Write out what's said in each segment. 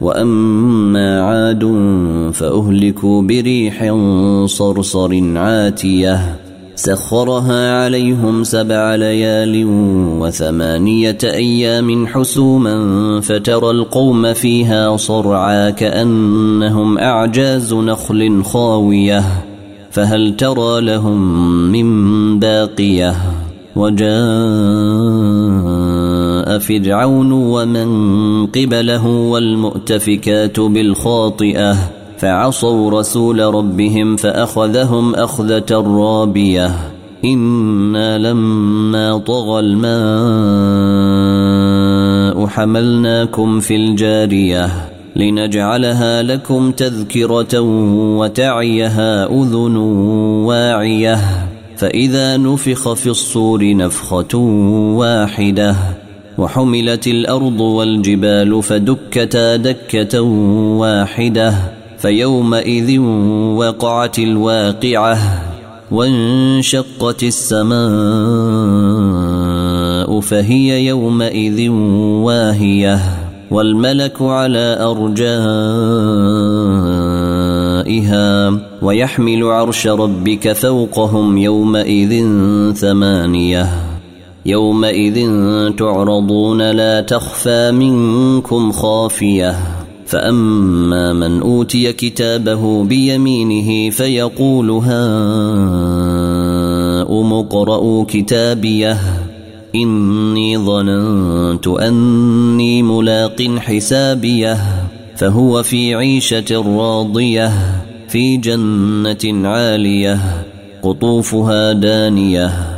وأما عاد فأهلكوا بريح صرصر عاتية سخرها عليهم سبع ليال وثمانية أيام حسوما فترى القوم فيها صرعا كأنهم أعجاز نخل خاوية فهل ترى لهم من باقية وجاء فرعون ومن قبله والمؤتفكات بالخاطئة فعصوا رسول ربهم فأخذهم أخذة رابية. إنا لما طغى الماء حملناكم في الجارية لنجعلها لكم تذكرة وتعيها أذن واعية. فإذا نفخ في الصور نفخة واحدة وحملت الأرض والجبال فدكتا دكة واحدة فيومئذ وقعت الواقعة وانشقت السماء فهي يومئذ واهية والملك على أرجائها ويحمل عرش ربك فوقهم يومئذ ثمانية. يومئذ تعرضون لا تخفى منكم خافية. فأما من أوتي كتابه بيمينه فيقول هاؤم اقرءوا كتابيه. إني ظننت أني ملاق حسابيه. فهو في عيشة راضية في جنة عالية قطوفها دانية.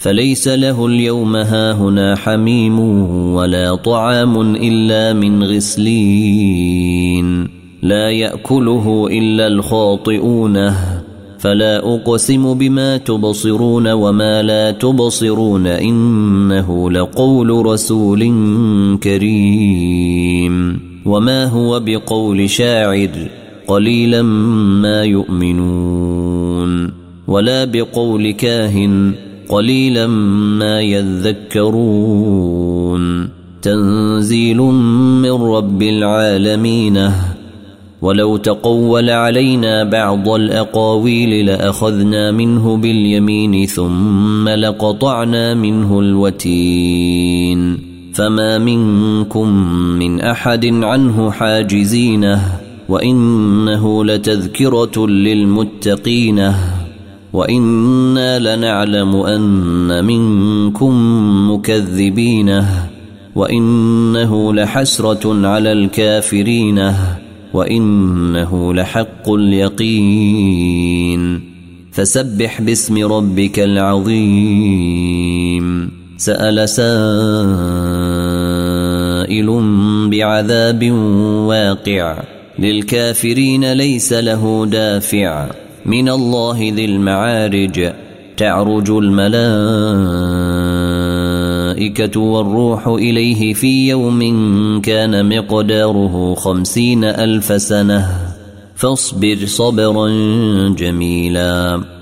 فليس له اليوم هاهنا حميم ولا طعام إلا من غسلين. لا يأكله إلا الخاطئون. فلا أقسم بما تبصرون وما لا تبصرون. إنه لقول رسول كريم. وما هو بقول شاعر قليلا ما يؤمنون. ولا بقول كاهن قليلا ما يذكرون. تنزيل من رب العالمين. ولو تقول علينا بعض الأقاويل لأخذنا منه باليمين ثم لقطعنا منه الوتين. فما منكم من أحد عنه حاجزينه. وإنه لتذكرة للمتقين. وأنا لنعلم ان منكم مكذبين وانه لحسره على الكافرين وانه لحق اليقين فسبح باسم ربك العظيم سال سائل بعذاب واقع للكافرين ليس له دافع من الله ذي المعارج. تعرج الملائكة والروح إليه في يوم كان مقداره خمسين ألف سنة. فاصبر صبرا جميلا.